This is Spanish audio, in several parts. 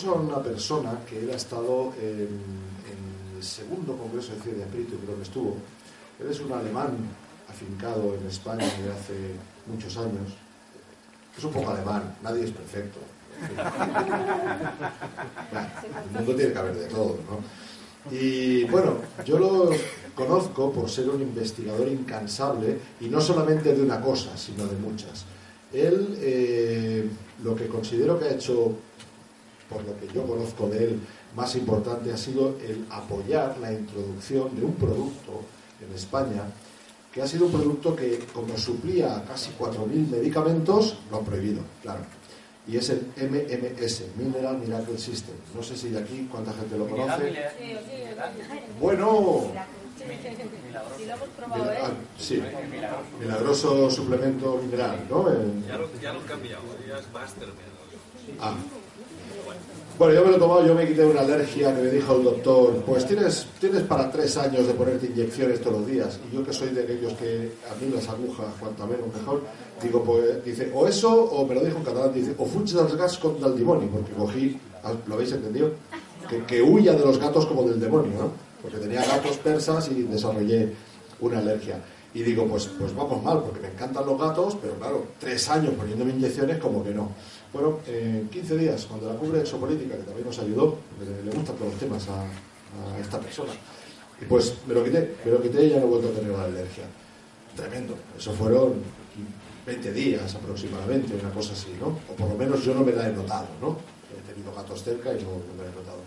tenemos a una persona que él ha estado en, el segundo Congreso de Ciencia de Espíritu, creo que estuvo. Él es un alemán afincado en España desde hace muchos años. Es un poco alemán, nadie es perfecto. el mundo tiene que haber de todo, ¿no? Y bueno, yo lo conozco por ser un investigador incansable y no solamente de una cosa, sino de muchas. Él, eh, lo que considero que ha hecho, por lo que yo conozco de él, más importante ha sido el apoyar la introducción de un producto en España que ha sido un producto que, como suplía casi 4.000 medicamentos, lo han prohibido, claro. Y es el MMS, Mineral Miracle System. No sé si de aquí cuánta gente lo conoce. Bueno, Sí, milagroso suplemento mineral, ¿no? Ya, lo, ya lo han cambiado, ya es Master Ah. Bueno, yo me lo he tomado, yo me quité una alergia que me dijo el doctor, pues tienes, tienes para tres años de ponerte inyecciones todos los días. Y yo que soy de aquellos que a mí las agujas, cuanto menos mejor, digo, pues, dice, o eso, o me lo dijo en catalán, dice, o fuig dels gas contra el demonio, porque cogí, ¿lo habéis entendido? Que, que huya de los gatos como del demonio, ¿no? porque tenía gatos persas y desarrollé una alergia. Y digo, pues, pues vamos mal, porque me encantan los gatos, pero claro, tres años poniéndome inyecciones, como que no. Bueno, en 15 días, cuando la cubre exopolítica, que también nos ayudó, le, gustan todos los temas a, esta persona, y pues me lo quité, me lo quité y ya no he vuelto a tener la alergia. Tremendo. Eso fueron 20 días aproximadamente, una cosa así, ¿no? O por lo menos yo no me la he notado, ¿no? He tenido gatos cerca y no me la he notado.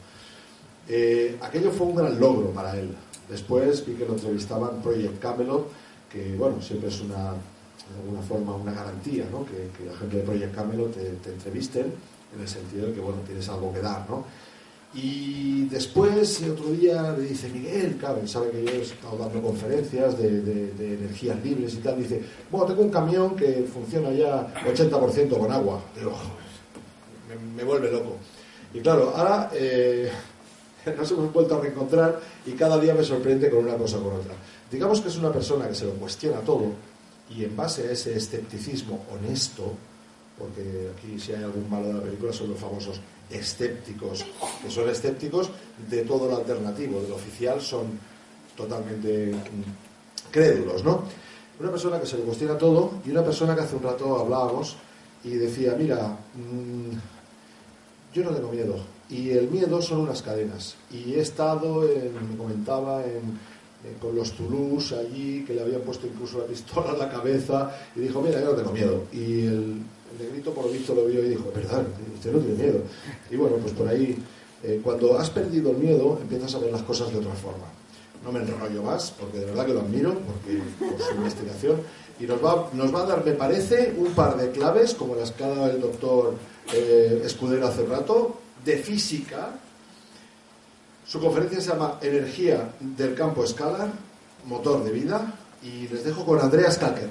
Eh, aquello fue un gran logro para él. Después vi que lo entrevistaban Project Camelot, que bueno, siempre es una, de alguna forma una garantía, ¿no? que, la gente de Project Camelot te, entrevisten, en el sentido de que bueno, tienes algo que dar. ¿no? Y después, otro día, me dice Miguel, claro, sabe que yo he estado dando conferencias de, energías libres y tal. Dice, bueno, tengo un camión que funciona ya 80% con agua. Digo, me, me, vuelve loco. Y claro, ahora eh, nos hemos vuelto a reencontrar y cada día me sorprende con una cosa o con otra. Digamos que es una persona que se lo cuestiona todo y en base a ese escepticismo honesto, porque aquí si hay algún malo de la película son los famosos escépticos, que son escépticos de todo lo alternativo, del oficial son totalmente mm, crédulos, ¿no? Una persona que se lo cuestiona todo y una persona que hace un rato hablábamos y decía, mira, mm, yo no tengo miedo, y el miedo son unas cadenas. Y he estado, me comentaba, con los Toulouse allí, que le habían puesto incluso la pistola en la cabeza, y dijo, mira, yo no tengo miedo. Y el, negrito, por lo visto, lo vio y dijo, verdad, usted no tiene miedo. Y bueno, pues por ahí, eh, cuando has perdido el miedo, empiezas a ver las cosas de otra forma. No me enrollo más, porque de verdad que lo admiro, porque, por su investigación. Y nos va, nos va a dar, me parece, un par de claves, como las que ha dado el doctor eh, Escudero hace rato, de física. Su conferencia se llama Energía del campo escalar, motor de vida, y les dejo con Andrea Skaker.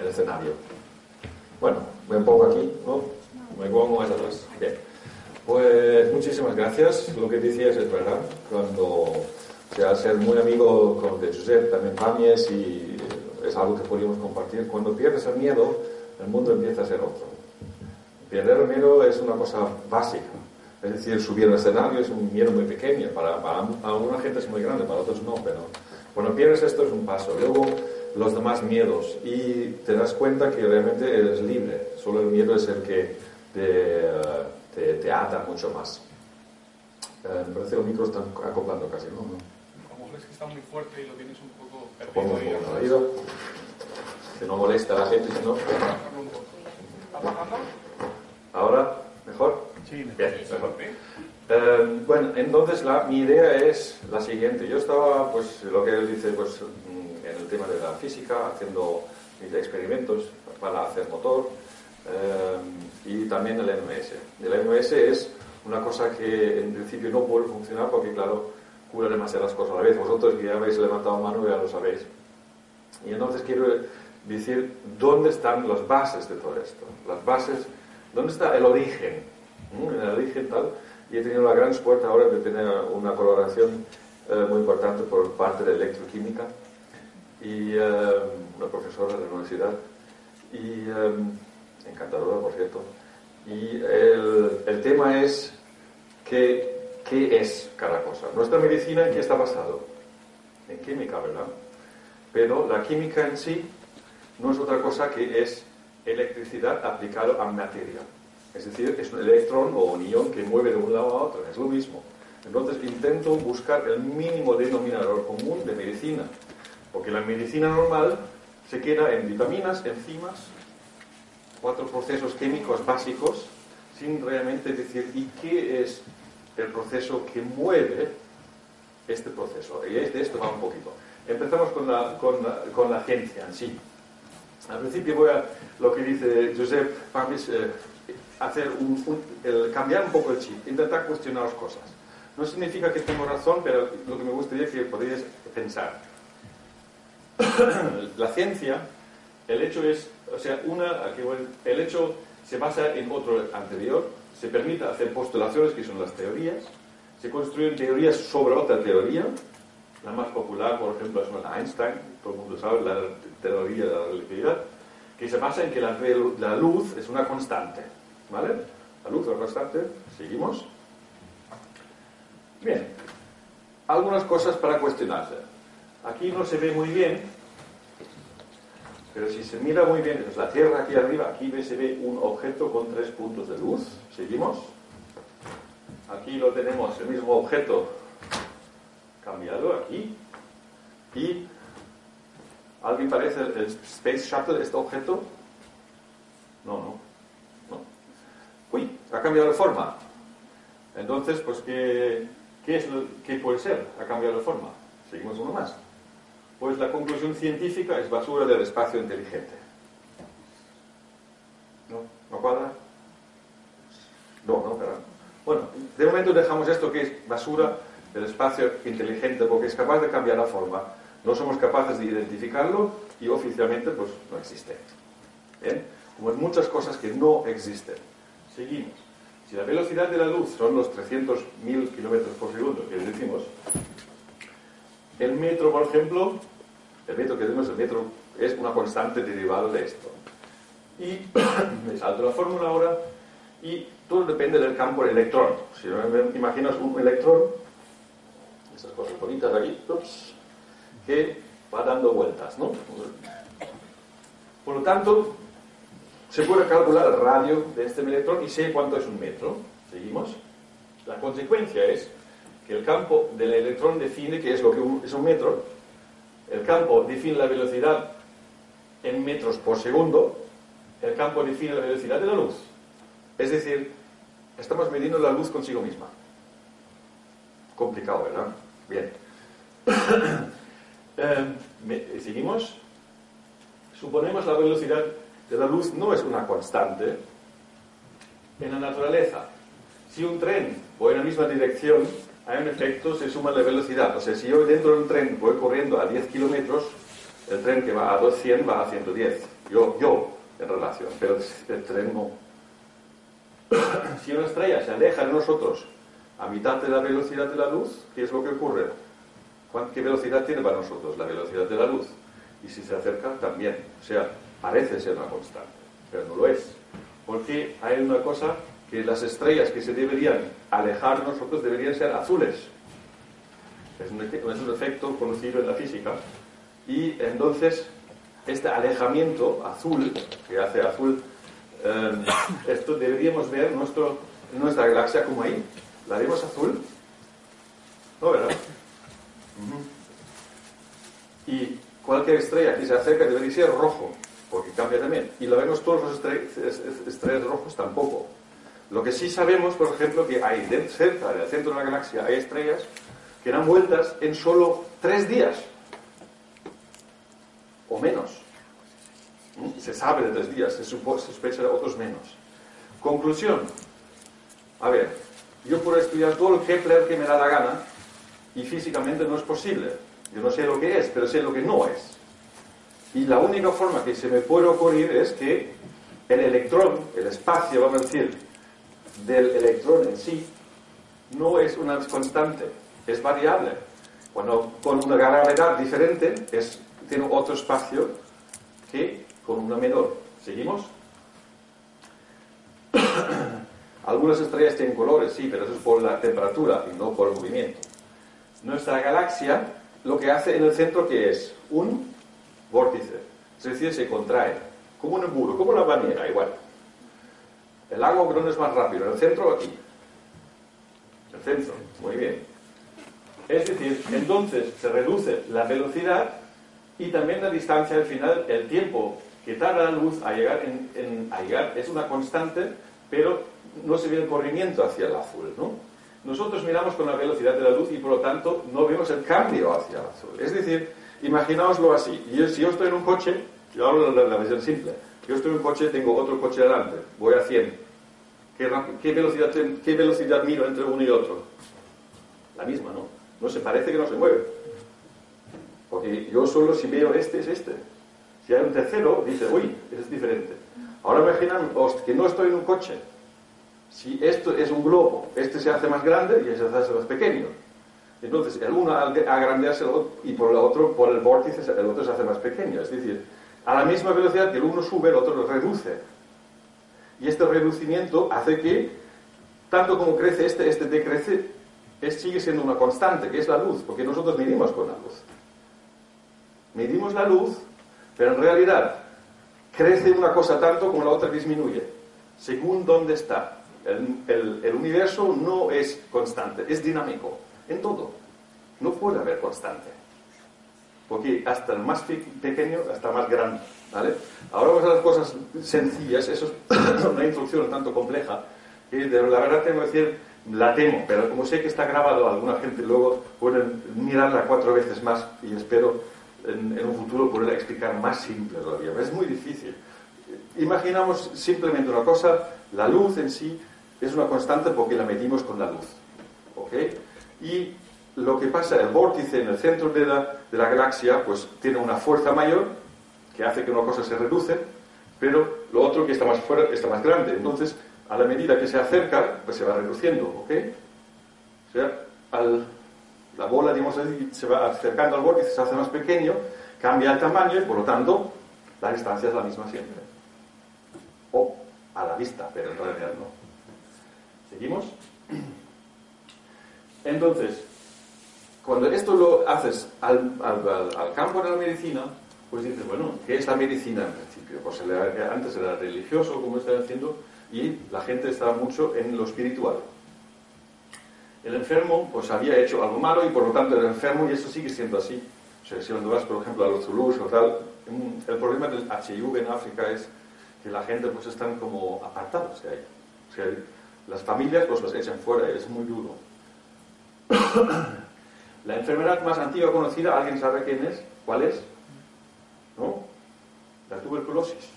El escenario. Bueno, me pongo aquí, ¿no? Me pongo más atrás. Bien. Pues muchísimas gracias. Lo que decías es verdad. Cuando, o sea, ser muy amigo con de Josep, también Pamies y es algo que podríamos compartir. Cuando pierdes el miedo, el mundo empieza a ser otro. Perder el miedo es una cosa básica. Es decir, subir al escenario es un miedo muy pequeño. Para, para alguna gente es muy grande, para otros no, pero cuando pierdes esto es un paso. Luego los demás miedos y te das cuenta que realmente eres libre. Solo el miedo es el que te, te, ata mucho más. Eh, me parece que los micros están acoplando casi, ¿no? Como ves que está muy fuerte y lo tienes un poco Pongo Que no molesta a la gente, no. ¿Ahora? ¿Mejor? Sí, Bien, mejor. Eh, bueno, entonces la, mi idea es la siguiente. Yo estaba, pues, lo que él dice, pues, mm, en el tema de la física, haciendo mis experimentos para hacer motor eh, y también el MS. El MS es una cosa que en principio no puede funcionar porque, claro, cura demasiadas cosas a la vez. Vosotros que ya habéis levantado mano ya lo sabéis. Y entonces quiero decir dónde están las bases de todo esto. Las bases, dónde está el origen. El origen tal. Y he tenido la gran suerte ahora de tener una colaboración eh, muy importante por parte de electroquímica. Y, eh, una profesora de la universidad, y em, encantadora, por cierto. Y el, el tema es que, qué es cada cosa. Nuestra medicina, ¿en qué está basado? En química, ¿verdad? Pero la química en sí no es otra cosa que es electricidad aplicada a materia. Es decir, es un electrón o un ion que mueve de un lado a otro, es lo mismo. Entonces intento buscar el mínimo denominador común de medicina, porque la medicina normal se queda en vitaminas, enzimas, cuatro procesos químicos básicos, sin realmente decir, ¿y qué es el proceso que mueve este proceso? Y de esto va un poquito. Empezamos con la, con la, con en sí. Al principio voy a lo que dice Josep Pamis, eh, hacer un, un, el, cambiar un poco el chip, intentar cuestionar las cosas. No significa que tengo razón, pero lo que me gustaría es que podríais pensar. la ciencia, el hecho es, o sea, una, el hecho se basa en otro anterior, se permite hacer postulaciones que son las teorías, se construyen teorías sobre otra teoría, la más popular, por ejemplo, es la de Einstein, todo el mundo sabe, la teoría de la relatividad, que se basa en que la, la luz es una constante. ¿Vale? La luz es una constante. Seguimos. Bien. Algunas cosas para cuestionarse. Aquí no se ve muy bien, pero si se mira muy bien, es la Tierra aquí arriba, aquí se ve un objeto con tres puntos de luz. Seguimos. Aquí lo tenemos, el mismo objeto cambiado aquí. Y ¿Alguien parece el Space Shuttle, este objeto? No, no, no. Uy, ha cambiado de forma. Entonces, pues, ¿qué, qué, es lo, ¿qué puede ser? Ha cambiado de forma. Seguimos uno más. Pues la conclusión científica es basura del espacio inteligente. ¿No? ¿No cuadra? No, no, pero... Bueno, de momento dejamos esto que es basura del espacio inteligente porque es capaz de cambiar la forma no somos capaces de identificarlo y oficialmente pues no existe. ¿Bien? Como en muchas cosas que no existen. Seguimos. Si la velocidad de la luz son los 300.000 kilómetros por segundo, que decimos, el metro, por ejemplo, el metro que tenemos, el metro es una constante derivada de esto. Y me salto la fórmula ahora y todo depende del campo del electrón. Si imaginas un electrón, esas cosas bonitas aquí, que va dando vueltas, ¿no? Por lo tanto, se puede calcular el radio de este electrón y sé cuánto es un metro. ¿Seguimos? La consecuencia es que el campo del electrón define qué es lo que es un metro, el campo define la velocidad en metros por segundo, el campo define la velocidad de la luz. Es decir, estamos midiendo la luz consigo misma. Complicado, ¿verdad? Bien. Eh, seguimos. Suponemos la velocidad de la luz no es una constante. En la naturaleza, si un tren va en la misma dirección, hay un efecto, se suma la velocidad. O sea, si yo dentro de un tren voy corriendo a 10 kilómetros, el tren que va a 200 va a 110. Yo, yo, en relación, pero el tren no. si una estrella se aleja de nosotros a mitad de la velocidad de la luz, ¿qué es lo que ocurre? ¿Qué velocidad tiene para nosotros? La velocidad de la luz. Y si se acerca, también. O sea, parece ser una constante, pero no lo es. Porque hay una cosa que las estrellas que se deberían alejar de nosotros deberían ser azules. Es un, efecto conocido en la física. Y entonces, este alejamiento azul, que hace azul, eh, esto deberíamos ver nuestro, nuestra galaxia como ahí. ¿La vemos azul? No, ¿verdad? Y cualquier estrella que se acerca debería ser rojo, porque cambia también. Y lo vemos todos los estrellas, rojos tampoco. Lo que sí sabemos, por ejemplo, que hay cerca del centro de la galaxia hay estrellas que dan vueltas en solo tres días o menos. ¿Mm? Se sabe de tres días, se, sospecha de otros menos. Conclusión. A ver, yo puedo estudiar todo el Kepler que me da la gana, y físicamente no es posible. Yo no sé lo que es, pero sé lo que no es. Y la única forma que se me puede ocurrir es que el electrón, el espacio, vamos a decir, del electrón en sí, no es una constante, es variable. Cuando con una gravedad diferente es, tiene otro espacio que con una menor. ¿Seguimos? Algunas estrellas tienen colores, sí, pero eso es por la temperatura y no por el movimiento. Nuestra galaxia lo que hace en el centro que es un vórtice, es decir, se contrae, como un embudo, como una bañera, igual. El agua no es más rápido, en el centro aquí. El centro, muy bien. Es decir, entonces se reduce la velocidad y también la distancia al final, el tiempo que tarda la luz a llegar, en, a llegar es una constante, pero no se ve el corrimiento hacia el azul, ¿no? Nosotros miramos con la velocidad de la luz y por lo tanto no vemos el cambio hacia el azul. Es decir, imaginaoslo así. si yo estoy en un coche, yo hablo de la, versión simple, yo estoy en un coche, tengo otro coche delante, voy a 100. ¿Qué, velocidad, ¿Qué velocidad miro entre uno y otro? La misma, ¿no? No se parece que no se mueve. Porque yo solo si veo este es este. Si hay un tercero, dice, uy, es diferente. Ahora imaginan que no estoy en un coche. Si esto es un globo, este se hace más grande y este se hace más pequeño. Entonces, el uno al agrandarse y por el otro, por el vórtice, el otro se hace más pequeño. Es decir, a la misma velocidad que el uno sube, el otro lo reduce. Y este reducimiento hace que, tanto como crece este, este decrece, es, sigue siendo una constante, que es la luz, porque nosotros medimos con la luz. Medimos la luz, pero en realidad crece una cosa tanto como la otra disminuye, según dónde está. El, el, universo no es constante, es dinámico, en todo. No puede haber constante. Porque hasta el más pequeño hasta el más grande. ¿vale? Ahora vamos a las cosas sencillas, eso es una instrucción tanto compleja, que de la verdad tengo que decir, la temo, pero como sé que está grabado, alguna gente luego puede mirarla cuatro veces más y espero en, un futuro poder explicar más simple todavía. Es muy difícil. Imaginamos simplemente una cosa, la luz en sí es una constante porque la medimos con la luz. ¿ok? Y lo que pasa, el vórtice en el centro de la, de la galaxia, pues tiene una fuerza mayor que hace que una cosa se reduce, pero lo otro que está más fuera está más grande. Entonces, a la medida que se acerca, pues se va reduciendo, ¿ok? O sea, la bola, digamos se va acercando al vórtice, se hace más pequeño, cambia el tamaño y por lo tanto la distancia es la misma siempre. O a la vista, pero en realidad no. Entonces, cuando esto lo haces al, campo de la medicina, pues dices, bueno, ¿qué es la medicina en principio? Pues antes era religioso, como estaba diciendo, y la gente estaba mucho en lo espiritual. El enfermo pues había hecho algo malo y por lo tanto era enfermo y eso sigue siendo así. O sea, si cuando vas, por ejemplo, a los Zulus o tal, el problema del HIV en África es que la gente pues están como apartados de ahí. Las familias pues los echan fuera, es muy duro. la enfermedad más antigua conocida, ¿alguien sabe quién es? ¿Cuál es? ¿No? La tuberculosis.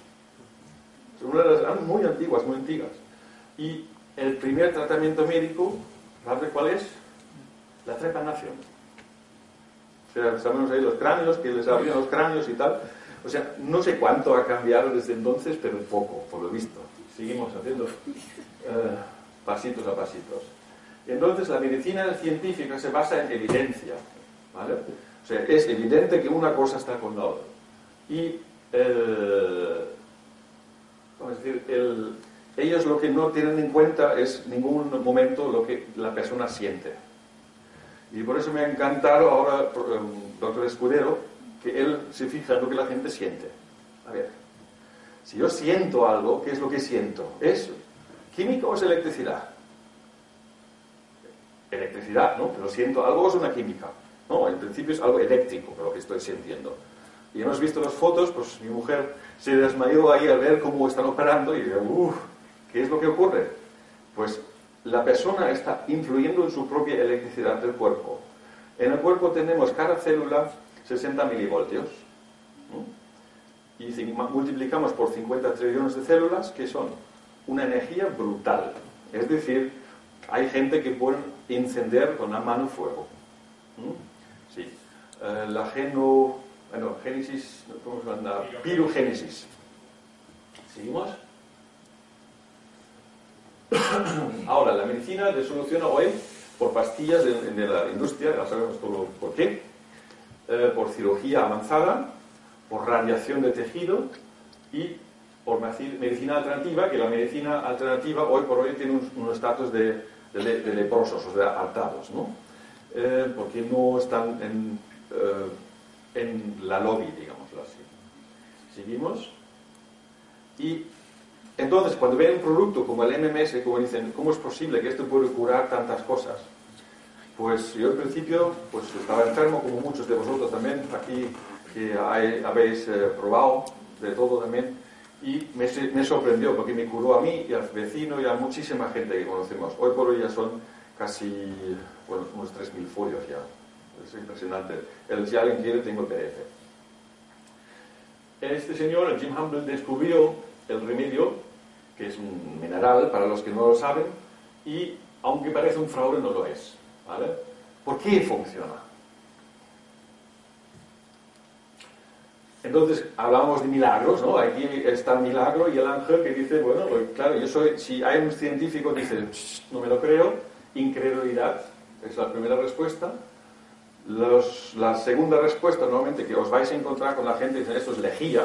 Es una de las muy antiguas, muy antiguas. Y el primer tratamiento médico ¿Sabes cuál es? La trepanación. O sea, sabemos ahí los cráneos, que les abrían los cráneos y tal. O sea, no sé cuánto ha cambiado desde entonces, pero poco, por lo visto. Seguimos haciendo eh, pasitos a pasitos. Entonces, la medicina científica se basa en evidencia. ¿vale? O sea, es evidente que una cosa está con la otra. Y el, vamos decir, el, ellos lo que no tienen en cuenta es ningún momento lo que la persona siente. Y por eso me ha encantado ahora, um, doctor Escudero, que él se fija en lo que la gente siente. A ver, si yo siento algo, ¿qué es lo que siento? ¿Es química o es electricidad? Electricidad, ¿no? Pero siento algo es una química. No, en principio es algo eléctrico lo que estoy sintiendo. Y hemos visto las fotos, pues mi mujer se desmayó ahí al ver cómo están operando y digo, uff, ¿Qué es lo que ocurre? Pues la persona está influyendo en su propia electricidad del cuerpo. En el cuerpo tenemos cada célula 60 milivoltios. Y multiplicamos por 50 trillones de células, que son una energía brutal. Es decir, hay gente que puede encender con la mano fuego. Sí. Eh, la geno... Bueno, génesis... ¿Cómo se llama? Pirogénesis. ¿Seguimos? Ahora, la medicina se soluciona hoy por pastillas de, la industria, ya sabemos todo por qué, eh, por cirugía avanzada, por radiación de tejido y por medicina alternativa, que la medicina alternativa hoy por hoy tiene un estatus de, de, leprosos, o sea, hartados, ¿no? Eh, porque no están en, eh, en la lobby, digámoslo así. Seguimos. Y entonces, cuando ven un producto como el MMS, como dicen, ¿cómo es posible que esto puede curar tantas cosas? Pues yo al principio pues, estaba enfermo, como muchos de vosotros también, aquí que habéis eh, probado de todo también, y me, sorprendió porque me curó a mí y al vecino y a muchísima gente que conocemos. Hoy por hoy ya son casi, bueno, unos 3.000 folios ya. Es impresionante. El, si alguien quiere, tengo PDF. Este señor, Jim Humble, descubrió el remedio, que es un mineral, para los que no lo saben, y aunque parece un fraude, no lo es. ¿vale? ¿Por qué funciona? Entonces hablábamos de milagros, ¿no? Aquí está el milagro y el ángel que dice, bueno, pues, claro, yo soy, si hay un científico que dice, no me lo creo, incredulidad, es la primera respuesta. la segunda respuesta, normalmente, que os vais a encontrar con la gente dice, esto es lejía,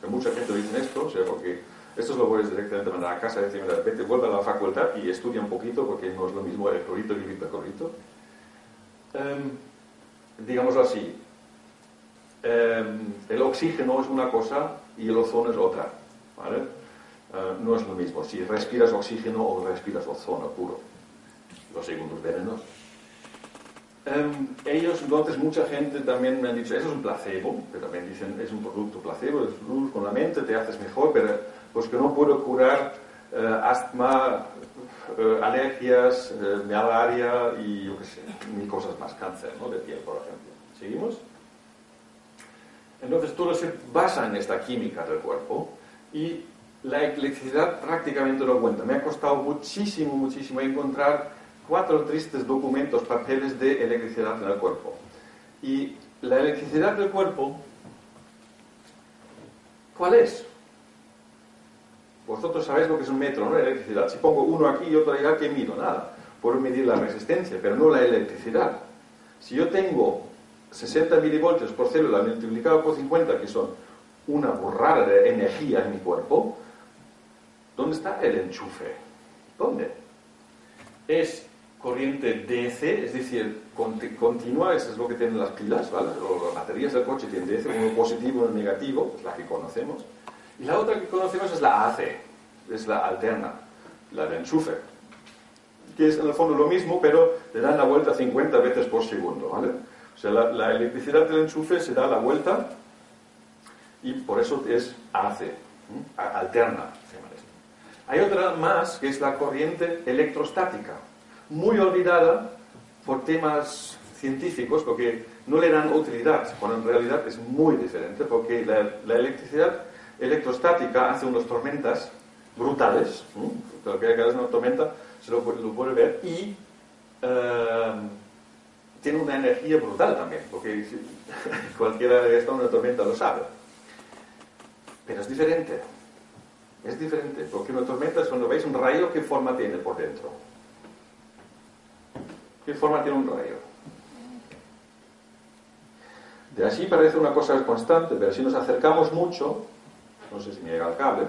que mucha gente dice esto, o sea, porque esto lo puedes directamente mandar a casa, decir, de repente vuelve a la facultad y estudia un poquito, porque no es lo mismo el clorito que el hiperclorito. Um, digámoslo así, Em, el oxígeno es una cosa y el ozono es otra. ¿vale? Eh, no es lo mismo si respiras oxígeno o respiras ozono puro. Los segundos venenos. Em, ellos, entonces, mucha gente también me han dicho, eso es un placebo, pero también dicen, es un producto placebo, es luz con la mente, te haces mejor, pero pues que no puedo curar eh, asma, eh, alergias, malaria y yo qué sé, mil cosas más, cáncer ¿no? de piel, por ejemplo. ¿Seguimos? Entonces todo se basa en esta química del cuerpo y la electricidad prácticamente no cuenta. Me ha costado muchísimo, muchísimo encontrar cuatro tristes documentos, papeles de electricidad en el cuerpo. Y la electricidad del cuerpo, ¿cuál es? Vosotros sabéis lo que es un metro, ¿no? electricidad. Si pongo uno aquí y otro allá, ¿qué mido? Nada. Puedo medir la resistencia, pero no la electricidad. Si yo tengo 60 milivoltios por célula multiplicado por 50, que son una burrada de energía en mi cuerpo, ¿dónde está el enchufe? ¿Dónde? Es corriente DC, es decir, continua, eso es lo que tienen las pilas, ¿vale? O las baterías del coche tienen DC, uno positivo uno negativo, es la que conocemos. Y la otra que conocemos es la AC, es la alterna, la de enchufe, que es en el fondo lo mismo, pero le dan la vuelta 50 veces por segundo, ¿vale? O sea, la, electricidad del enchufe se da la vuelta y por eso es AC, alterna, Hay otra más que es la corriente electrostática, muy olvidada por temas científicos porque no le dan utilidad, cuando en realidad es muy diferente porque la, electricidad electrostática hace unas tormentas brutales, lo que es una tormenta se lo, puede ver y eh, tiene una energía brutal también, porque cualquiera que está en una tormenta lo sabe. Pero es diferente. Es diferente, porque una tormenta es cuando veis un rayo, ¿qué forma tiene por dentro? ¿Qué forma tiene un rayo? De así parece una cosa constante, pero si nos acercamos mucho, no sé si me llega el cable,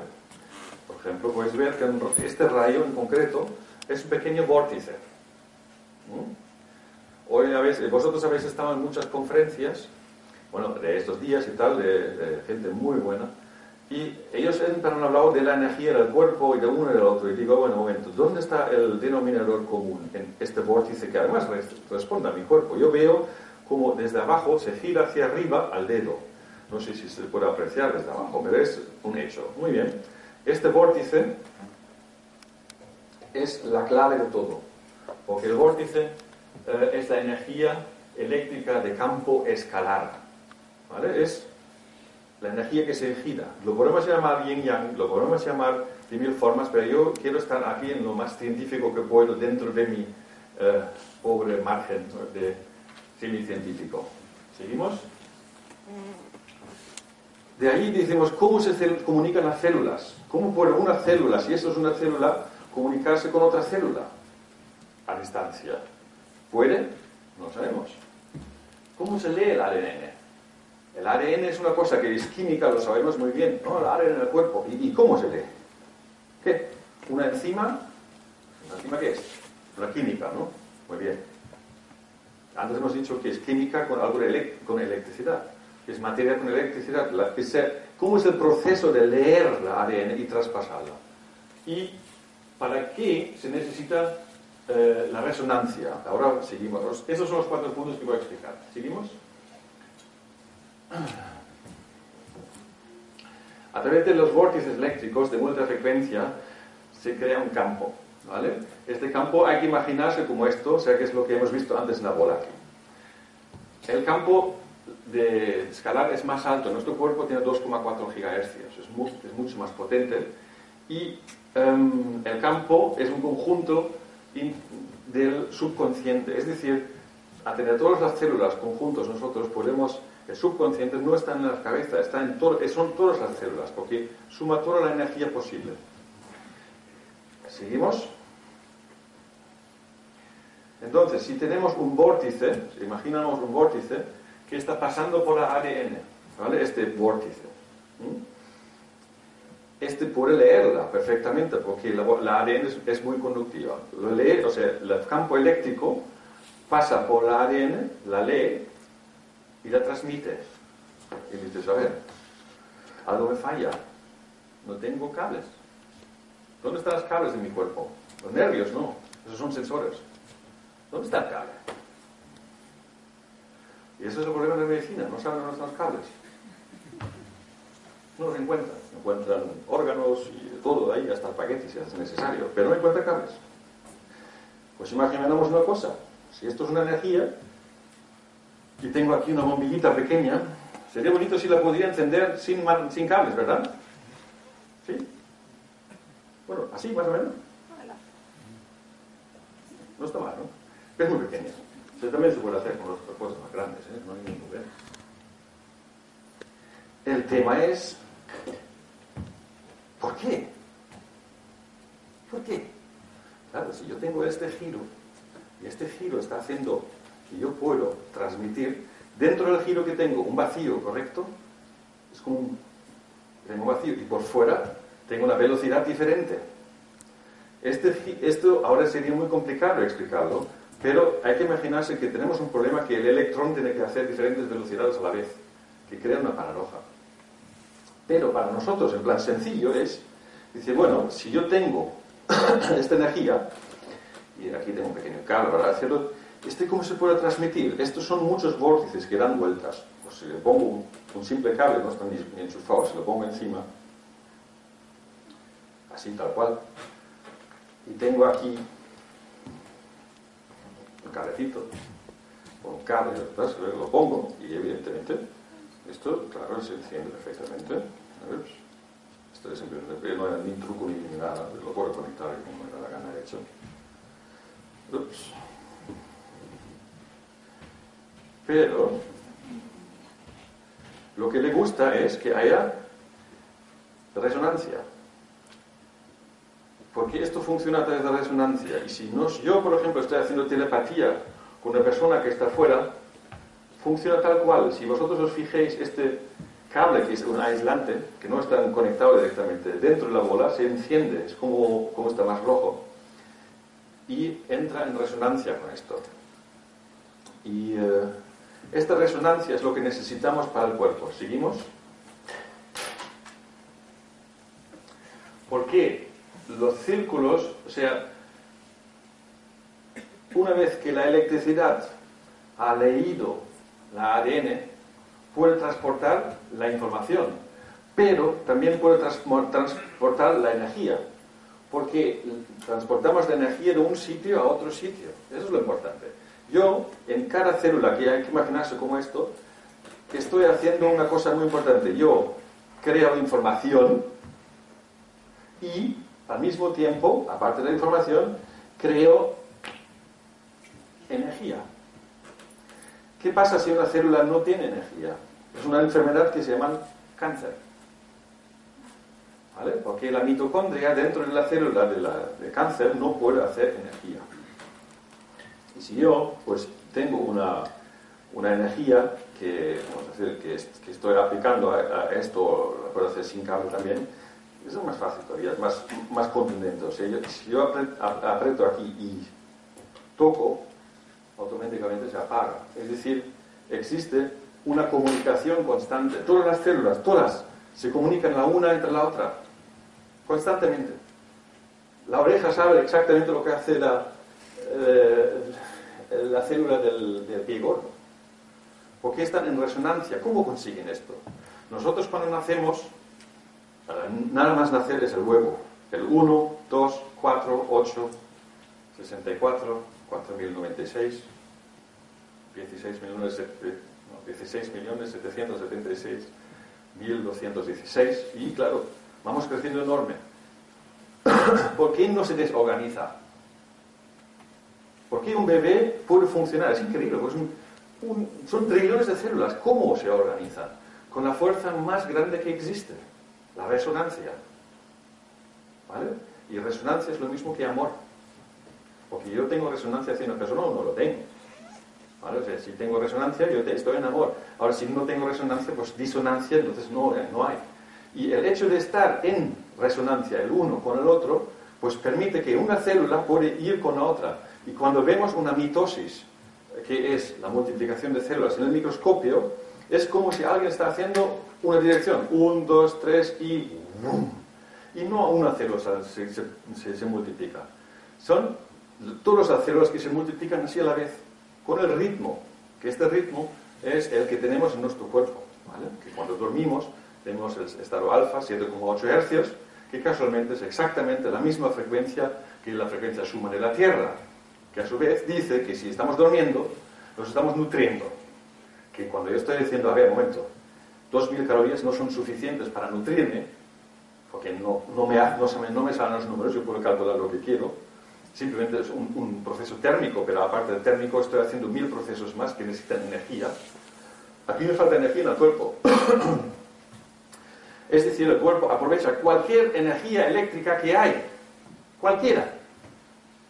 por ejemplo, podéis ver que este rayo en concreto es un pequeño vórtice. Hoy habéis, vosotros habéis estado en muchas conferencias, bueno, de estos días y tal, de, gente muy buena, y ellos han hablado de la energía del cuerpo y de uno y del otro. Y digo, bueno, un momento, ¿dónde está el denominador común en este vórtice que además responde a mi cuerpo? Yo veo como desde abajo se gira hacia arriba al dedo. No sé si se puede apreciar desde abajo, pero es un hecho. Muy bien. Este vórtice es la clave de todo. Porque el vórtice eh, es la energía eléctrica de campo escalar. ¿vale? Es la energía que se gira. Lo podemos llamar yin yang, lo podemos llamar de mil formas, pero yo quiero estar aquí en lo más científico que puedo dentro de mi eh, pobre margen de semi-científico. ¿Seguimos? De ahí decimos, ¿cómo se comunican las células? ¿Cómo puede una célula, si eso es una célula, comunicarse con otra célula? A distancia. ¿Puede? No sabemos. ¿Cómo se lee el ADN? El ADN es una cosa que es química, lo sabemos muy bien, ¿no? El ADN en el cuerpo. ¿Y, cómo se lee? ¿Qué? ¿Una enzima? ¿Una enzima qué es? Una química, ¿no? Muy bien. Antes hemos dicho que es química con con electricidad. Que es materia con electricidad. La- ¿Cómo es el proceso de leer la ADN y traspasarla? ¿Y para qué se necesita eh, la resonancia? Ahora seguimos. Esos son los cuatro puntos que voy a explicar. ¿Seguimos? A través de los vórtices eléctricos de alta frecuencia se crea un campo. ¿vale? Este campo hay que imaginarse como esto, o sea que es lo que hemos visto antes en la bola aquí. El campo de escalar es más alto. Nuestro cuerpo tiene 2,4 gigahercios, es, es mucho más potente. Y em, el campo es un conjunto del subconsciente, es decir, a tener todas las células conjuntos nosotros podemos, el subconsciente no está en la cabeza, está en todo, son todas las células, porque suma toda la energía posible. ¿Seguimos? Entonces, si tenemos un vórtice, imaginamos un vórtice que está pasando por la ADN, ¿vale? Este vórtice. Este puede leerla perfectamente porque la, la ADN es, muy conductiva. Lo lee, o sea, el campo eléctrico pasa por la ADN, la lee y la transmite. Y dices, a ver, algo me falla. No tengo cables. ¿Dónde están los cables en mi cuerpo? Los nervios, no. Esos son sensores. ¿Dónde está el cable? Y ese es el problema de la medicina. No saben dónde están los cables. No los encuentran. Encuentran órganos y de todo ahí, hasta espaguetis si es necesario. Pero no encuentran cables. Pues imaginemos una cosa. Si esto es una energía y tengo aquí una bombillita pequeña, sería bonito si la podría encender sin, sin cables, ¿verdad? ¿Sí? Bueno, así más o menos. No está mal, ¿no? Es muy pequeña. O sea, también se puede hacer con otras cosas más grandes, ¿eh? No hay ningún problema. El tema es, ¿por qué? ¿Por qué? Claro, si yo tengo este giro y este giro está haciendo que yo puedo transmitir dentro del giro que tengo un vacío, ¿correcto? Es como un, tengo vacío y por fuera tengo una velocidad diferente. Este, esto ahora sería muy complicado explicarlo, pero hay que imaginarse que tenemos un problema que el electrón tiene que hacer diferentes velocidades a la vez, que crea una paradoja. Pero para nosotros, en plan sencillo, es, dice, bueno, si yo tengo esta energía, y aquí tengo un pequeño cable para hacerlo, ¿este cómo se puede transmitir? Estos son muchos vórtices que dan vueltas. Pues si le pongo un, simple cable, no está ni, enchufado, si lo pongo encima, así tal cual, y tengo aquí un cablecito, un cable, lo pongo y evidentemente esto, claro, se enciende perfectamente. Esto es simplemente, no hay ni truco ni nada, lo puedo conectar como me da la gana de hecho. Ups. Pero lo que le gusta es que haya resonancia. Porque esto funciona a través de la resonancia. Y si no, yo, por ejemplo, estoy haciendo telepatía con una persona que está fuera, funciona tal cual. Si vosotros os fijéis, este cable que es un aislante, que no está conectado directamente dentro de la bola, se enciende, es como, como está más rojo. Y entra en resonancia con esto. Y eh, esta resonancia es lo que necesitamos para el cuerpo. ¿Seguimos? ¿Por qué? Los círculos, o sea, una vez que la electricidad ha leído la ADN, puede transportar la información, pero también puede transportar la energía, porque transportamos la energía de un sitio a otro sitio. Eso es lo importante. Yo, en cada célula, que hay que imaginarse como esto, estoy haciendo una cosa muy importante. Yo creo información y, al mismo tiempo, aparte de la información, creo energía. ¿Qué pasa si una célula no tiene energía? Es una enfermedad que se llama cáncer. ¿Vale? Porque la mitocondria dentro de la célula de, la- de cáncer no puede hacer energía. Y si yo, pues, tengo una, una energía que, vamos a decir, que, est- que estoy aplicando a, esto, lo puedo hacer sin cable también, eso es más fácil todavía, es más, más contundente. O sea, si yo aprieto aquí y toco, automáticamente se apaga. Es decir, existe una comunicación constante. Todas las células, todas, se comunican la una entre la otra, constantemente. La oreja sabe exactamente lo que hace la, eh, la célula del, del pie gordo. Porque están en resonancia. ¿Cómo consiguen esto? Nosotros cuando nacemos, nada más nacer es el huevo. El 1, 2, 4, 8, 64, 4096, 16 millones, set- no, 16 millones 776 1216 y claro, vamos creciendo enorme. ¿Por qué no se desorganiza? ¿Por qué un bebé puede funcionar? Es increíble, pues son trillones de células. ¿Cómo se organizan? Con la fuerza más grande que existe, la resonancia. ¿Vale? Y resonancia es lo mismo que amor. Porque yo tengo resonancia hacia una persona o no lo tengo. ¿Vale? Si tengo resonancia, yo estoy en amor. Ahora, si no tengo resonancia, pues disonancia, entonces no, eh, no hay. Y el hecho de estar en resonancia el uno con el otro, pues permite que una célula puede ir con la otra. Y cuando vemos una mitosis, que es la multiplicación de células en el microscopio, es como si alguien está haciendo una dirección, un, dos, tres y ¡vum! Y no una célula se- se multiplica. Son todas las células que se multiplican así a la vez, con el ritmo, que este ritmo es el que tenemos en nuestro cuerpo. Que cuando dormimos tenemos el estado alfa, 7,8 hercios, que casualmente es exactamente la misma frecuencia que la frecuencia suma de la Tierra, que a su vez dice que si estamos durmiendo, nos estamos nutriendo. Que cuando yo estoy diciendo, a ver, un momento, 2.000 calorías no son suficientes para nutrirme, porque no, no, me, no, no me salen los números, yo puedo calcular lo que quiero, simplemente es un, proceso térmico, pero aparte del térmico estoy haciendo mil procesos más que necesitan energía. Aquí me falta energía en el cuerpo. es decir, el cuerpo aprovecha cualquier energía eléctrica que hay, cualquiera.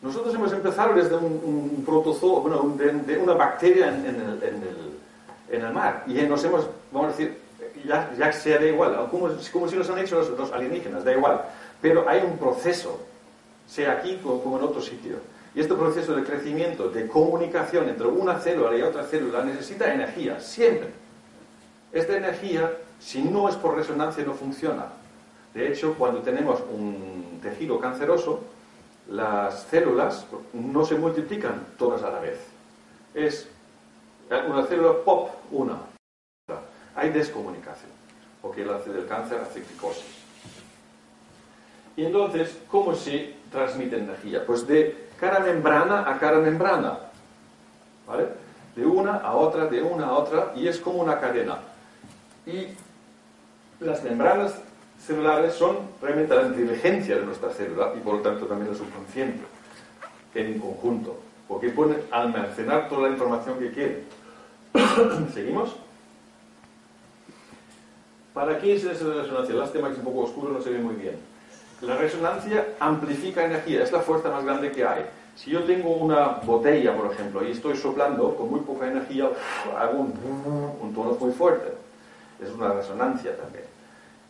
Nosotros hemos empezado desde un, un protozoo, bueno, de, una bacteria en, el, mar y nos hemos, vamos a decir, ya, ya sea da igual, como, como si nos han hecho los, los alienígenas, da igual, pero hay un proceso, sea aquí como, en otro sitio. Y este proceso de crecimiento, de comunicación entre una célula y otra célula necesita energía, siempre. Esta energía, si no es por resonancia, no funciona. De hecho, cuando tenemos un tejido canceroso, las células no se multiplican todas a la vez. Es una célula pop, una. Hay descomunicación, porque el, cáncer hace psicosis. Y entonces, ¿cómo se transmite energía? Pues de cada membrana a cada membrana. ¿Vale? De una a otra, de una a otra, y es como una cadena. Y las membranas celulares son realmente la inteligencia de nuestra célula y por lo tanto también el subconsciente en conjunto, porque pueden almacenar toda la información que quieren. ¿Seguimos? ¿Para qué es esa resonancia? Lástima que es un poco oscuro, no se ve muy bien. La resonancia amplifica energía, es la fuerza más grande que hay. Si yo tengo una botella, por ejemplo, y estoy soplando con muy poca energía, hago un, tono muy fuerte. Es una resonancia también,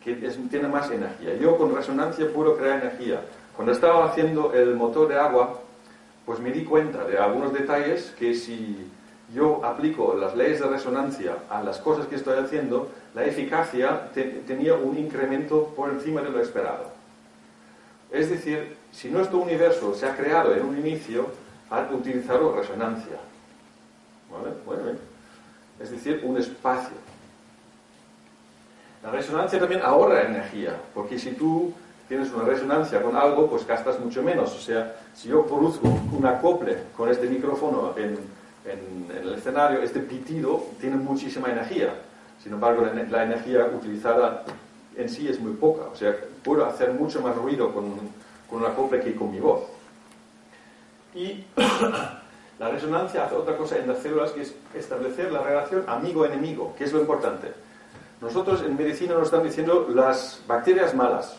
que tiene más energía. Yo con resonancia puedo crear energía. Cuando estaba haciendo el motor de agua, pues me di cuenta de algunos detalles que si yo aplico las leyes de resonancia a las cosas que estoy haciendo, la eficacia te- tenía un incremento por encima de lo esperado. Es decir, si nuestro universo se ha creado en un inicio, ha utilizado resonancia. ¿Vale? Bueno. Es decir, un espacio. La resonancia también ahorra energía, porque si tú tienes una resonancia con algo, pues gastas mucho menos. O sea, si yo produzco un acople con este micrófono en, el escenario, este pitido tiene muchísima energía. Sin embargo, la energía utilizada en sí es muy poca. O sea, puedo hacer mucho más ruido con, con un acople que con mi voz. Y la resonancia hace otra cosa en las células que es establecer la relación amigo-enemigo, que es lo importante. Nosotros en medicina nos están diciendo las bacterias malas,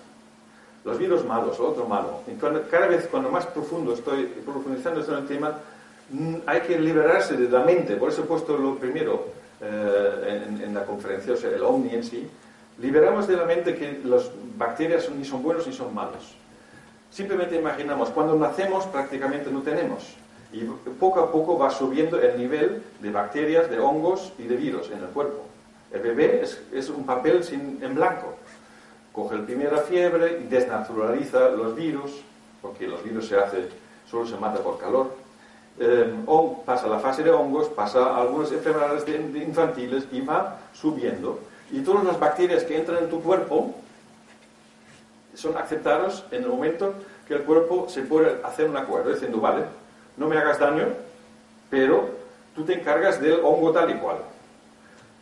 los virus malos, o otro malo. Y cada vez cuando más profundo estoy profundizando en el tema, mm, hay que liberarse de la mente. Por eso he puesto lo primero, eh, en, en la conferencia, o sea, el Omni en sí, liberamos de la mente que las bacterias ni son buenos ni son malos. Simplemente imaginamos, cuando nacemos prácticamente no tenemos. Y poco a poco va subiendo el nivel de bacterias, de hongos y de virus en el cuerpo. El bebé es, un papel sin, en blanco. Coge la primera fiebre y desnaturaliza los virus, porque los virus se hace, solo se mata por calor. Eh, o pasa la fase de hongos, pasa algunas enfermedades de- de infantiles y va subiendo. Y todas las bacterias que entran en tu cuerpo son aceptados en el momento que el cuerpo se puede hacer un acuerdo, diciendo, vale, no me hagas daño, pero tú te encargas del hongo tal y cual.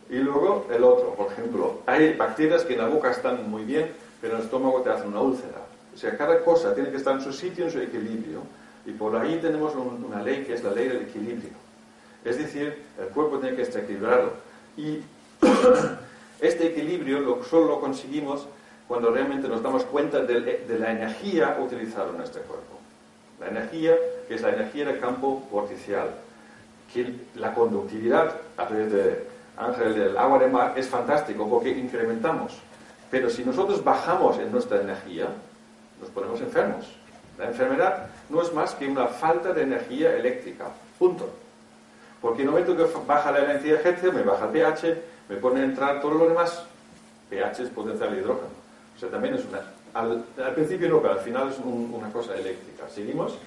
Y luego el otro, por ejemplo, hay bacterias que en la boca están muy bien, pero en el estómago te hacen una úlcera. O sea, cada cosa tiene que estar en su sitio, en su equilibrio. Y por ahí tenemos un- una ley que es la ley del equilibrio. Es decir, el cuerpo tiene que estar equilibrado. Y este equilibrio lo, solo lo conseguimos cuando realmente nos damos cuenta del- de, la energía utilizada en nuestro cuerpo. La energía, que es la energía del campo vorticial. Que la conductividad a través de Ángel del agua de mar es fantástico porque incrementamos. Pero si nosotros bajamos en nuestra energía, nos ponemos enfermos. La enfermedad no es más que una falta de energía eléctrica. Punto. Porque en el momento que baja la energía eléctrica, me baja el pH, me pone a entrar todo lo demás. pH es potencial de hidrógeno. O sea, también es una... Al, principio no, pero al final es un- una cosa eléctrica. ¿Seguimos?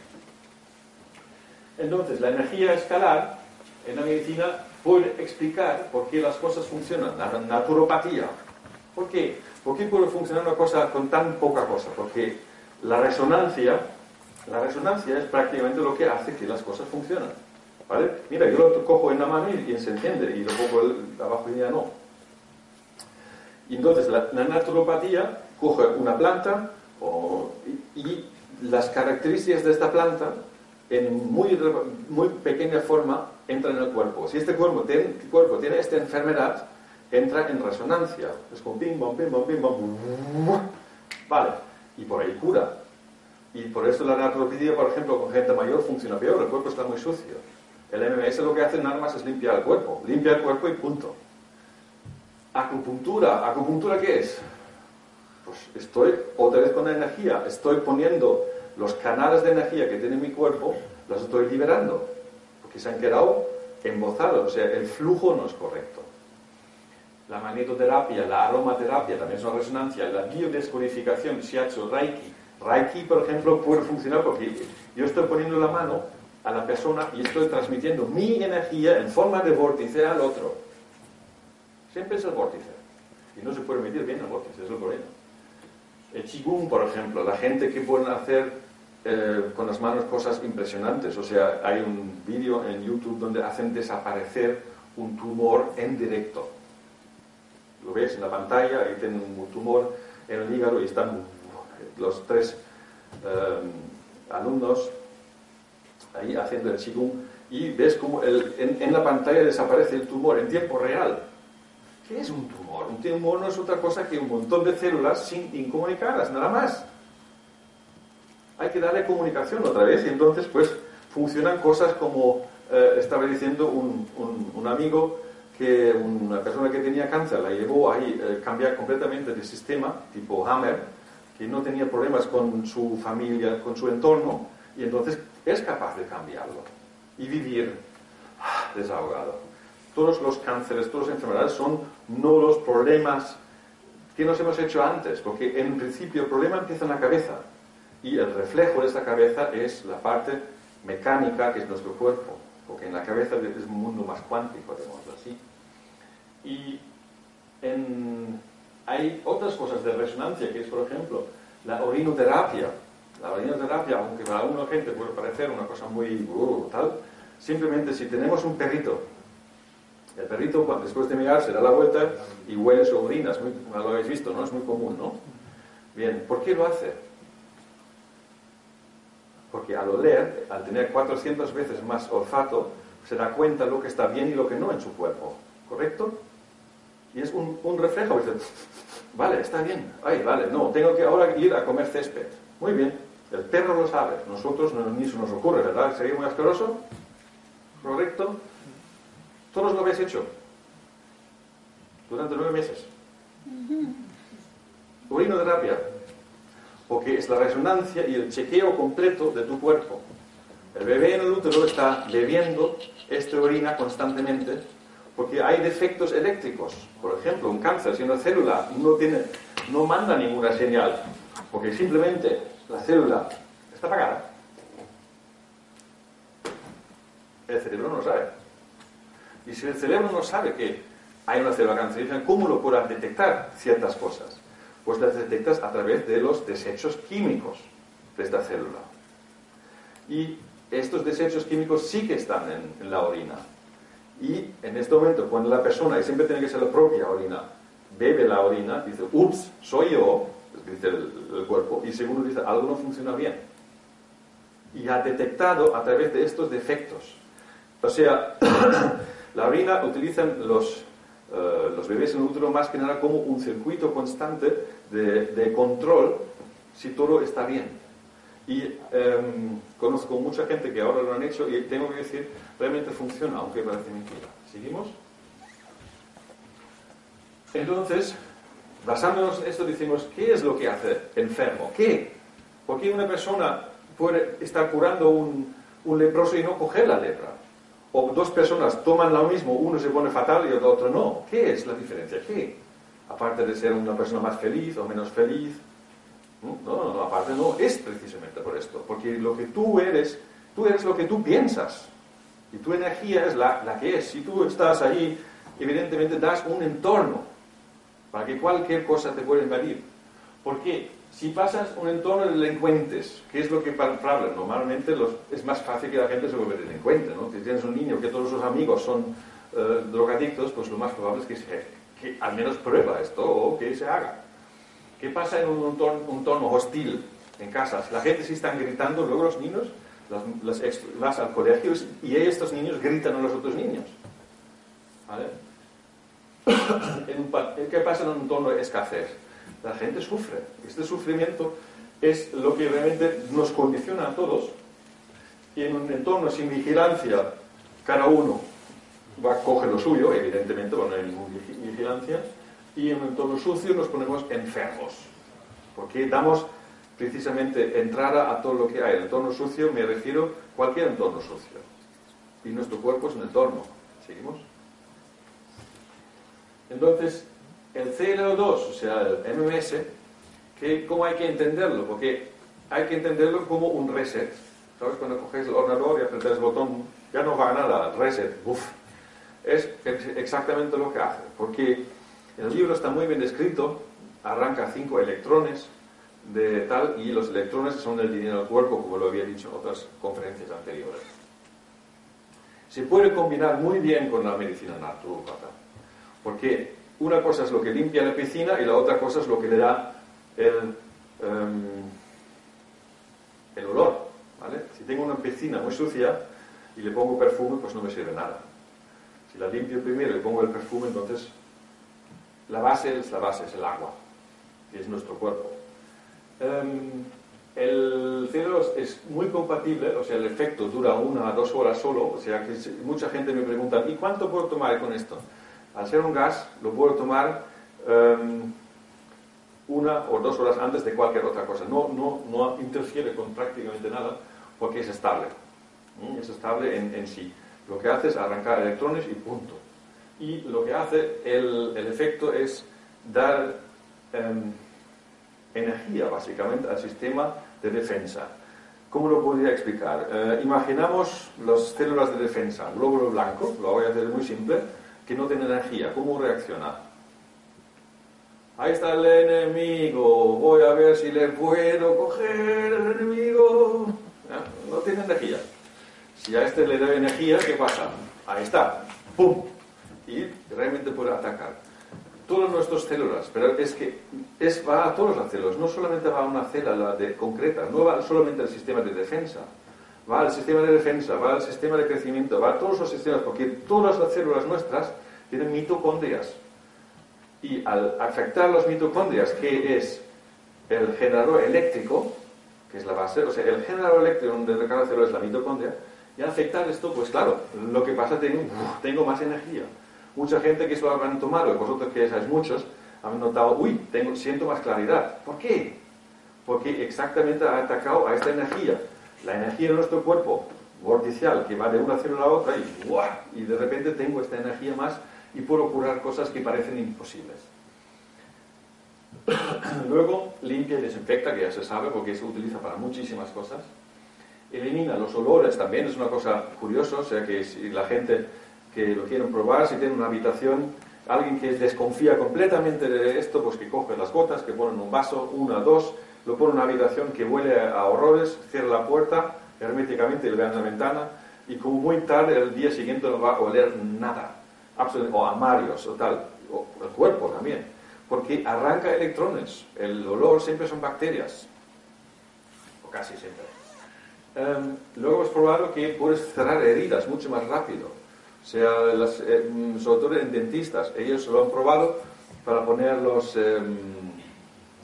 Entonces, la energía escalar en la medicina puede explicar por qué las cosas funcionan. La naturopatía. ¿Por qué? ¿Por qué puede funcionar una cosa con tan poca cosa? Porque la resonancia, la resonancia es prácticamente lo que hace que las cosas funcionen. Mira, yo lo cojo en la mano y, se enciende, y lo el- abajo y ya no. Y entonces la, naturopatía coge una planta y, las características de esta planta en muy, muy pequeña forma entran en el cuerpo. Si este cuerpo tiene, esta enfermedad, entra en resonancia. Es como pim, bom, pim, bom, pim, bom. Vale. Y por ahí cura. Y por eso la naturopatía, por ejemplo, con gente mayor funciona peor. El cuerpo está muy sucio. El MMS lo que hace nada más es limpiar el cuerpo. Limpia el cuerpo y punto. Acupuntura. ¿Acupuntura qué es? Pues estoy otra vez con la energía. Estoy poniendo los canales de energía que tiene mi cuerpo, los estoy liberando. Porque se han quedado embozados. O sea, el flujo no es correcto. La magnetoterapia, la aromaterapia, también es una resonancia. La biodescodificación, shiatsu, reiki. Reiki, por ejemplo, puede funcionar porque yo estoy poniendo la mano a la persona y estoy transmitiendo mi energía en forma de vórtice al otro. Siempre es el vórtice. Y no se puede medir bien el vórtice, es el problema. El Qigong, por ejemplo, la gente que puede hacer eh, con las manos cosas impresionantes. O sea, hay un vídeo en YouTube donde hacen desaparecer un tumor en directo. Lo ves en la pantalla, ahí tienen un tumor en el hígado y están los tres eh, alumnos ahí haciendo el Qigong y ves como el- en, en la pantalla desaparece el tumor en tiempo real. ¿Qué es un tumor? Un tumor no es otra cosa que un montón de células sin incomunicadas, nada más. Hay que darle comunicación otra vez y entonces pues funcionan cosas como eh, estaba diciendo un, un- un amigo que una persona que tenía cáncer la llevó ahí eh, cambiar completamente de sistema, tipo Hammer, que no tenía problemas con su familia, con su entorno, y entonces es capaz de cambiarlo y vivir ah, desahogado. Todos los cánceres, todas las enfermedades son no los problemas que nos hemos hecho antes, porque en principio el problema empieza en la cabeza y el reflejo de esa cabeza es la parte mecánica que es nuestro cuerpo, porque en la cabeza es un mundo más cuántico, digámoslo así. Y en- hay otras cosas de resonancia, que es, por ejemplo, la orinoterapia. La orinoterapia, aunque para alguna gente puede parecer una cosa muy uh, tal, simplemente si tenemos un perrito, el perrito después de mirar se da la vuelta y huele su orina, es lo habéis visto, ¿no? Es muy común, ¿no? Bien, ¿por qué lo hace? Porque al oler, al tener 400 veces más olfato, se da cuenta lo que está bien y lo que no en su cuerpo, ¿correcto? Y es un, un reflejo, vale, está bien, ay, vale, no, tengo que ahora ir a comer césped. Muy bien, el perro lo sabe, nosotros no, ni se nos ocurre, ¿verdad? ¿Sería muy asqueroso? ¿Correcto? Todos lo habéis hecho. durante nueve meses. Urinoterapia, porque es la resonancia y el chequeo completo de tu cuerpo. El bebé en el útero está bebiendo esta orina constantemente porque hay defectos eléctricos. Por ejemplo, un cáncer, si una célula no, tiene, no manda ninguna señal, porque simplemente la célula está apagada, el cerebro no sabe. Y si el cerebro no sabe que hay una célula cancerígena, ¿cómo lo podrá detectar ciertas cosas? Pues las detectas a través de los desechos químicos de esta célula. Y estos desechos químicos sí que están en, la orina. Y en este momento, cuando la persona, y siempre tiene que ser la propia orina, bebe la orina, dice, ups, soy yo, dice el, cuerpo, y segundo dice, algo no funciona bien. Y ha detectado a través de estos defectos. O sea, la orina utilizan los, eh, los bebés en el útero más que nada como un circuito constante de, de control si todo está bien. Y em, conozco mucha gente que ahora lo han hecho y tengo que decir, realmente funciona, aunque parece mentira. ¿Seguimos? Entonces, basándonos en esto, decimos, ¿qué es lo que hace enfermo? ¿Qué? ¿Por qué una persona puede estar curando un, un leproso y no coger la lepra? O dos personas toman lo mismo, uno se pone fatal y el otro no. ¿Qué es la diferencia? ¿Qué? Aparte de ser una persona más feliz o menos feliz, no, no, no, aparte no es precisamente por esto, porque lo que tú eres, tú eres lo que tú piensas. Y tu energía es la, la que es. Si tú estás ahí, evidentemente das un entorno para que cualquier cosa te pueda invadir. Porque si pasas un entorno de delincuentes, ¿qué es lo que hablan? Normalmente los, es más fácil que la gente se vuelva delincuente, ¿no? Si tienes un niño que todos sus amigos son eh, drogadictos, pues lo más probable es que, que al menos prueba esto o que se haga. ¿Qué pasa en un entorno, hostil en casa? Si la gente sí está gritando, luego los niños, las, vas al colegio y estos niños gritan a los otros niños. ¿Vale? ¿Qué pasa en un entorno de escasez? La gente sufre. Este sufrimiento es lo que realmente nos condiciona a todos. Y en un entorno sin vigilancia, cada uno va a coger lo suyo, evidentemente, no hay ninguna vigilancia, y en un entorno sucio nos ponemos enfermos. Porque damos precisamente entrada a todo lo que hay. El entorno sucio me refiero a cualquier entorno sucio. Y nuestro cuerpo es un entorno. ¿Seguimos? Entonces, el CLO2, o sea, el MMS, que, ¿cómo hay que entenderlo? Porque hay que entenderlo como un reset. ¿Sabes? Cuando coges el ordenador y apretas el botón, ya no va nada, reset, ¡Uf! Es exactamente lo que hace. Porque el libro está muy bien descrito, arranca cinco electrones de tal y los electrones son el dinero del cuerpo, como lo había dicho en otras conferencias anteriores. Se puede combinar muy bien con la medicina naturópata, porque una cosa es lo que limpia la piscina y la otra cosa es lo que le da el, em, el olor. ¿vale? Si tengo una piscina muy sucia y le pongo perfume, pues no me sirve nada. Si la limpio primero y le pongo el perfume, entonces la base es la base, es el agua, que es nuestro cuerpo. Em, el cielo es muy compatible, o sea, el efecto dura una o dos horas solo, o sea, que mucha gente me pregunta, ¿y cuánto puedo tomar con esto? Al ser un gas, lo puedo tomar em, una o dos horas antes de cualquier otra cosa. No, no, no interfiere con prácticamente nada porque es estable. Es estable en, en sí. Lo que hace es arrancar electrones y punto y lo que hace el, efecto es dar em, energía básicamente al sistema de defensa. ¿Cómo lo podría explicar? Eh, imaginamos las células de defensa, glóbulo blanco, lo voy a hacer muy simple, que no tiene energía. ¿Cómo reacciona? Ahí está el enemigo, voy a ver si le puedo coger el enemigo. No tiene energía. Si a este le doy energía, ¿qué pasa? Ahí está, ¡pum! y realmente puede atacar. Todas nuestras células, pero es que es, va a todas las células, no solamente va a una célula de, concreta, no va solamente al sistema de defensa, va al sistema de defensa, va al sistema de crecimiento, va a todos los sistemas, porque todas las células nuestras tienen mitocondrias. Y al afectar las mitocondrias, que es el generador eléctrico, que es la base, o sea, el generador eléctrico de cada célula es la mitocondria, y al afectar esto, pues claro, lo que pasa es que tengo, más energía Mucha gente que eso lo habrán tomado, y vosotros que sabéis muchos, han notado, uy, tengo, siento más claridad. ¿Por qué? Porque exactamente ha atacado a esta energía. La energía de nuestro cuerpo, vorticial, que va de una célula a otra, y, y de repente tengo esta energía más y puedo curar cosas que parecen imposibles. Luego limpia y desinfecta, que ya se sabe porque se utiliza para muchísimas cosas. Elimina los olores también, es una cosa curiosa, o sea que si la gente que lo quieren probar, si tiene una habitación, alguien que desconfía completamente de esto, pues que coge las gotas, que pone en un vaso, una, dos, lo pone en una habitación que huele a horrores, cierra la puerta herméticamente y le en la ventana, y como muy tarde, el día siguiente no va a oler nada, o a Marios o tal, o el cuerpo también porque arranca electrones. El olor siempre son bacterias, o casi siempre. Em, luego hemos probado que puedes cerrar heridas mucho más rápido. O sea, las, eh, sobre todo en dentistas, ellos lo han probado para poner los, em,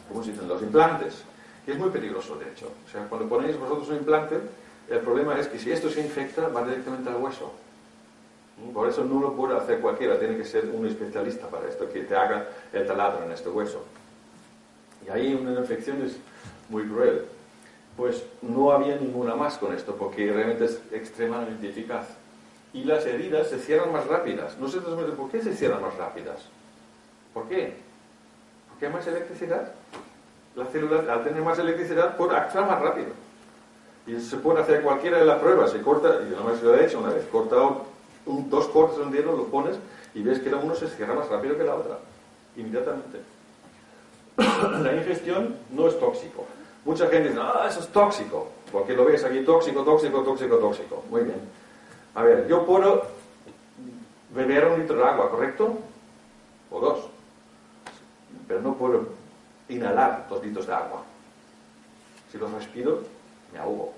¿cómo se dicen? los implantes, que es muy peligroso de hecho. O sea, cuando ponéis vosotros un implante, el problema es que si esto se infecta, va directamente al hueso. Por eso no lo puede hacer cualquiera, tiene que ser un especialista para esto, que te haga el taladro en este hueso. Y ahí una infección es muy cruel. Pues no había ninguna más con esto, porque realmente es extremadamente eficaz. Y las heridas se cierran más rápidas. No sé por qué se cierran más rápidas. ¿Por qué? Hay más electricidad. La célula, al tener más electricidad, puede actuar más rápido. Y se puede hacer cualquiera de las pruebas. Se corta, y me lo he hecho una vez, cortado dos cortes de hielo, lo pones y ves que la uno se cierra más rápido que la otra, inmediatamente. la ingestión no es tóxico. Mucha gente dice, ah, eso es tóxico, porque lo ves aquí tóxico, tóxico, tóxico, tóxico. Muy bien. A ver, yo puedo beber un litro de agua, ¿correcto? O dos. Pero no puedo inhalar dos litros de agua. Si los respiro, me ahogo.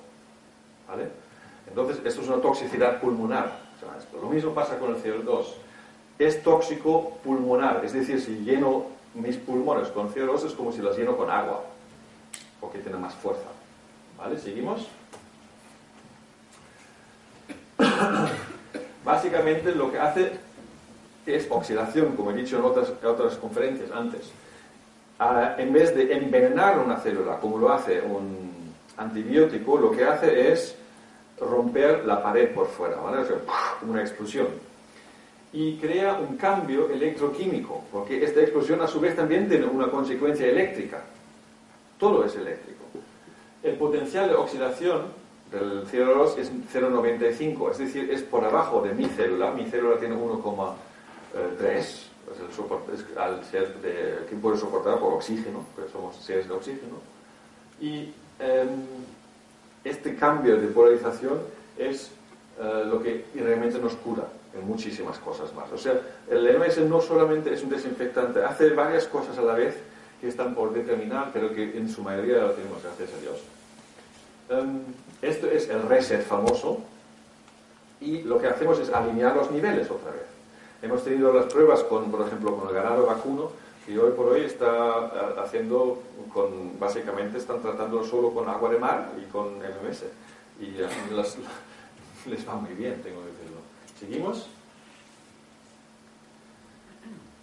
¿Vale? Entonces, esto es una toxicidad pulmonar. Lo mismo pasa con el CO2. Es tóxico pulmonar, es decir, si lleno mis pulmones con CO2 es como si las lleno con agua, porque tiene más fuerza. ¿Vale? ¿Seguimos? Básicamente lo que hace es oxidación, como he dicho en otras, otras conferencias antes. Ah, en vez de envenenar una célula, como lo hace un antibiótico, lo que hace es romper la pared por fuera, ¿vale? una explosión. Y crea un cambio electroquímico, porque esta explosión a su vez también tiene una consecuencia eléctrica. Todo es eléctrico. El potencial de oxidación del CO2 es 0,95, es decir, es por abajo de mi célula. Mi célula tiene 1,3, es el es al ser de, que puede soportar por oxígeno, porque somos seres de oxígeno. Y em, este cambio de polarización es eh, lo que realmente nos cura en muchísimas cosas más. O sea, el MS no solamente es un desinfectante, hace varias cosas a la vez que están por determinar, pero que en su mayoría lo tenemos, gracias a Dios. Um, esto es el reset famoso y lo que hacemos es alinear los niveles otra vez. Hemos tenido las pruebas con, por ejemplo, con el ganado vacuno y hoy por hoy está eh, haciendo con, básicamente están tratando solo con agua de mar y con MMS. Y les va muy bien, tengo que decirlo. ¿Seguimos?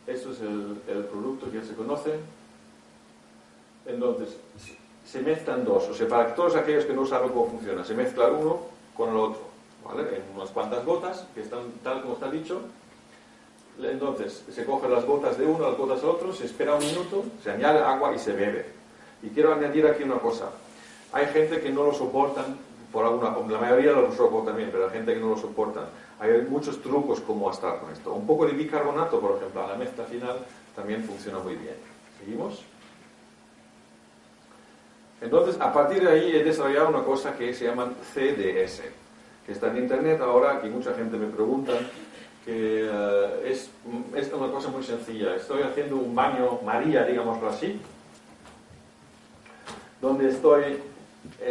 Esto es el, el producto que ya se conoce. Entonces, se mezclan dos, o sea, para todos aquellos que no saben cómo funciona, se mezcla uno con el otro, ¿vale? En unas cuantas gotas, que están tal como está dicho, entonces, se cogen las gotas de uno, las gotas de otro, se espera un minuto, se añade agua y se bebe. Y quiero añadir aquí una cosa. Hay gente que no lo soportan, por alguna, la mayoría lo soportan bien, pero hay gente que no lo soportan. Hay muchos trucos como estar con esto. Un poco de bicarbonato, por ejemplo, a la mezcla final también funciona muy bien. ¿Seguimos? Entonces, a partir de ahí he desarrollado una cosa que se llama CDS, que está en internet ahora, que mucha gente me pregunta que eh, es, es, una cosa muy sencilla. Estoy haciendo un baño María, digámoslo así, donde estoy,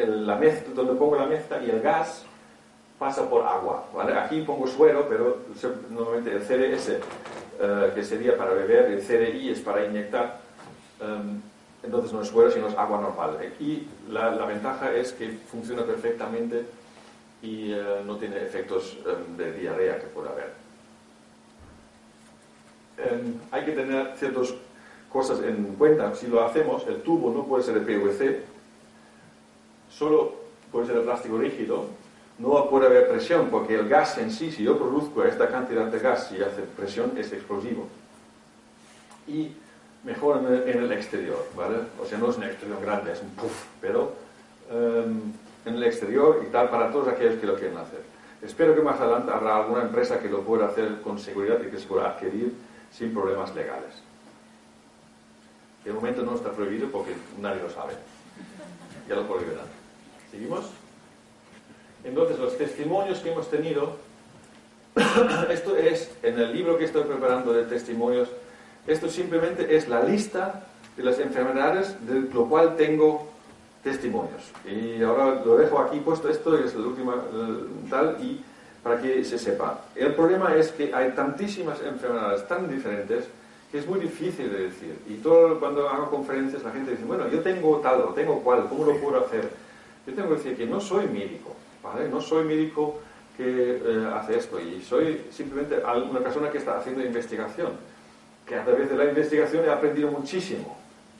la mezcla, donde pongo la mezcla y el gas pasa por agua. ¿vale? Aquí pongo suero, pero normalmente el CDS, eh, que sería para beber, el CDI es para inyectar. Em, entonces no es suero, sino es agua normal. Y la, la ventaja es que funciona perfectamente y eh, no tiene efectos em, de diarrea que pueda haber. Em, hay que tener ciertas cosas en cuenta. Si lo hacemos, el tubo no puede ser de PVC, solo puede ser de plástico rígido, no puede haber presión, porque el gas en sí, si yo produzco esta cantidad de gas y hace presión, es explosivo. Y mejor en el, exterior, ¿vale? O sea, no es un exterior grande, es un puff, pero em, en el exterior y tal para todos aquellos que lo quieren hacer. Espero que más adelante habrá alguna empresa que lo pueda hacer con seguridad y que se pueda adquirir sin problemas legales. De momento no está prohibido porque nadie lo sabe. Ya lo prohibirán. ¿Seguimos? Entonces, los testimonios que hemos tenido, esto es, en el libro que estoy preparando de testimonios, esto simplemente es la lista de las enfermedades de lo cual tengo testimonios. Y ahora lo dejo aquí puesto, esto es la última tal, y para que se sepa. El problema es que hay tantísimas enfermedades tan diferentes que es muy difícil de decir. Y todo cuando hago conferencias la gente dice, bueno, yo tengo tal o tengo cual, ¿cómo lo puedo hacer? Yo tengo que decir que no soy médico, ¿vale? No soy médico que eh, hace esto y soy simplemente una persona que está haciendo investigación, que a través de la investigación he aprendido muchísimo,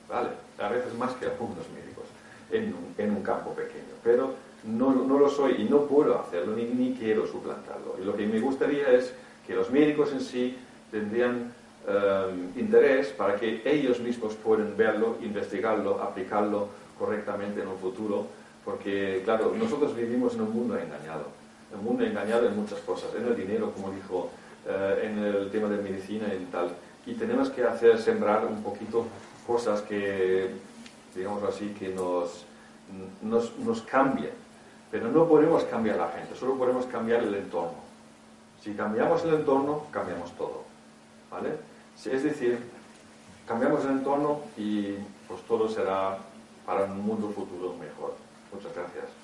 ¿vale? A veces más que algunos médicos en un, en un campo pequeño, pero no, no, lo soy y no puedo hacerlo ni, ni quiero suplantarlo. Y lo que me gustaría es que los médicos en sí tendrían eh, interés para que ellos mismos puedan verlo, investigarlo, aplicarlo correctamente en un futuro, porque, claro, nosotros vivimos en un mundo engañado, un mundo engañado en muchas cosas, en el dinero, como dijo, eh, en el tema de medicina y tal, y tenemos que hacer sembrar un poquito cosas que, digamos así, que nos, nos, nos cambien, pero no podemos cambiar la gente, solo podemos cambiar el entorno. Si cambiamos el entorno, cambiamos todo. ¿Vale? Es decir, cambiamos el entorno y pues todo será para un mundo futuro mejor. Muchas gracias.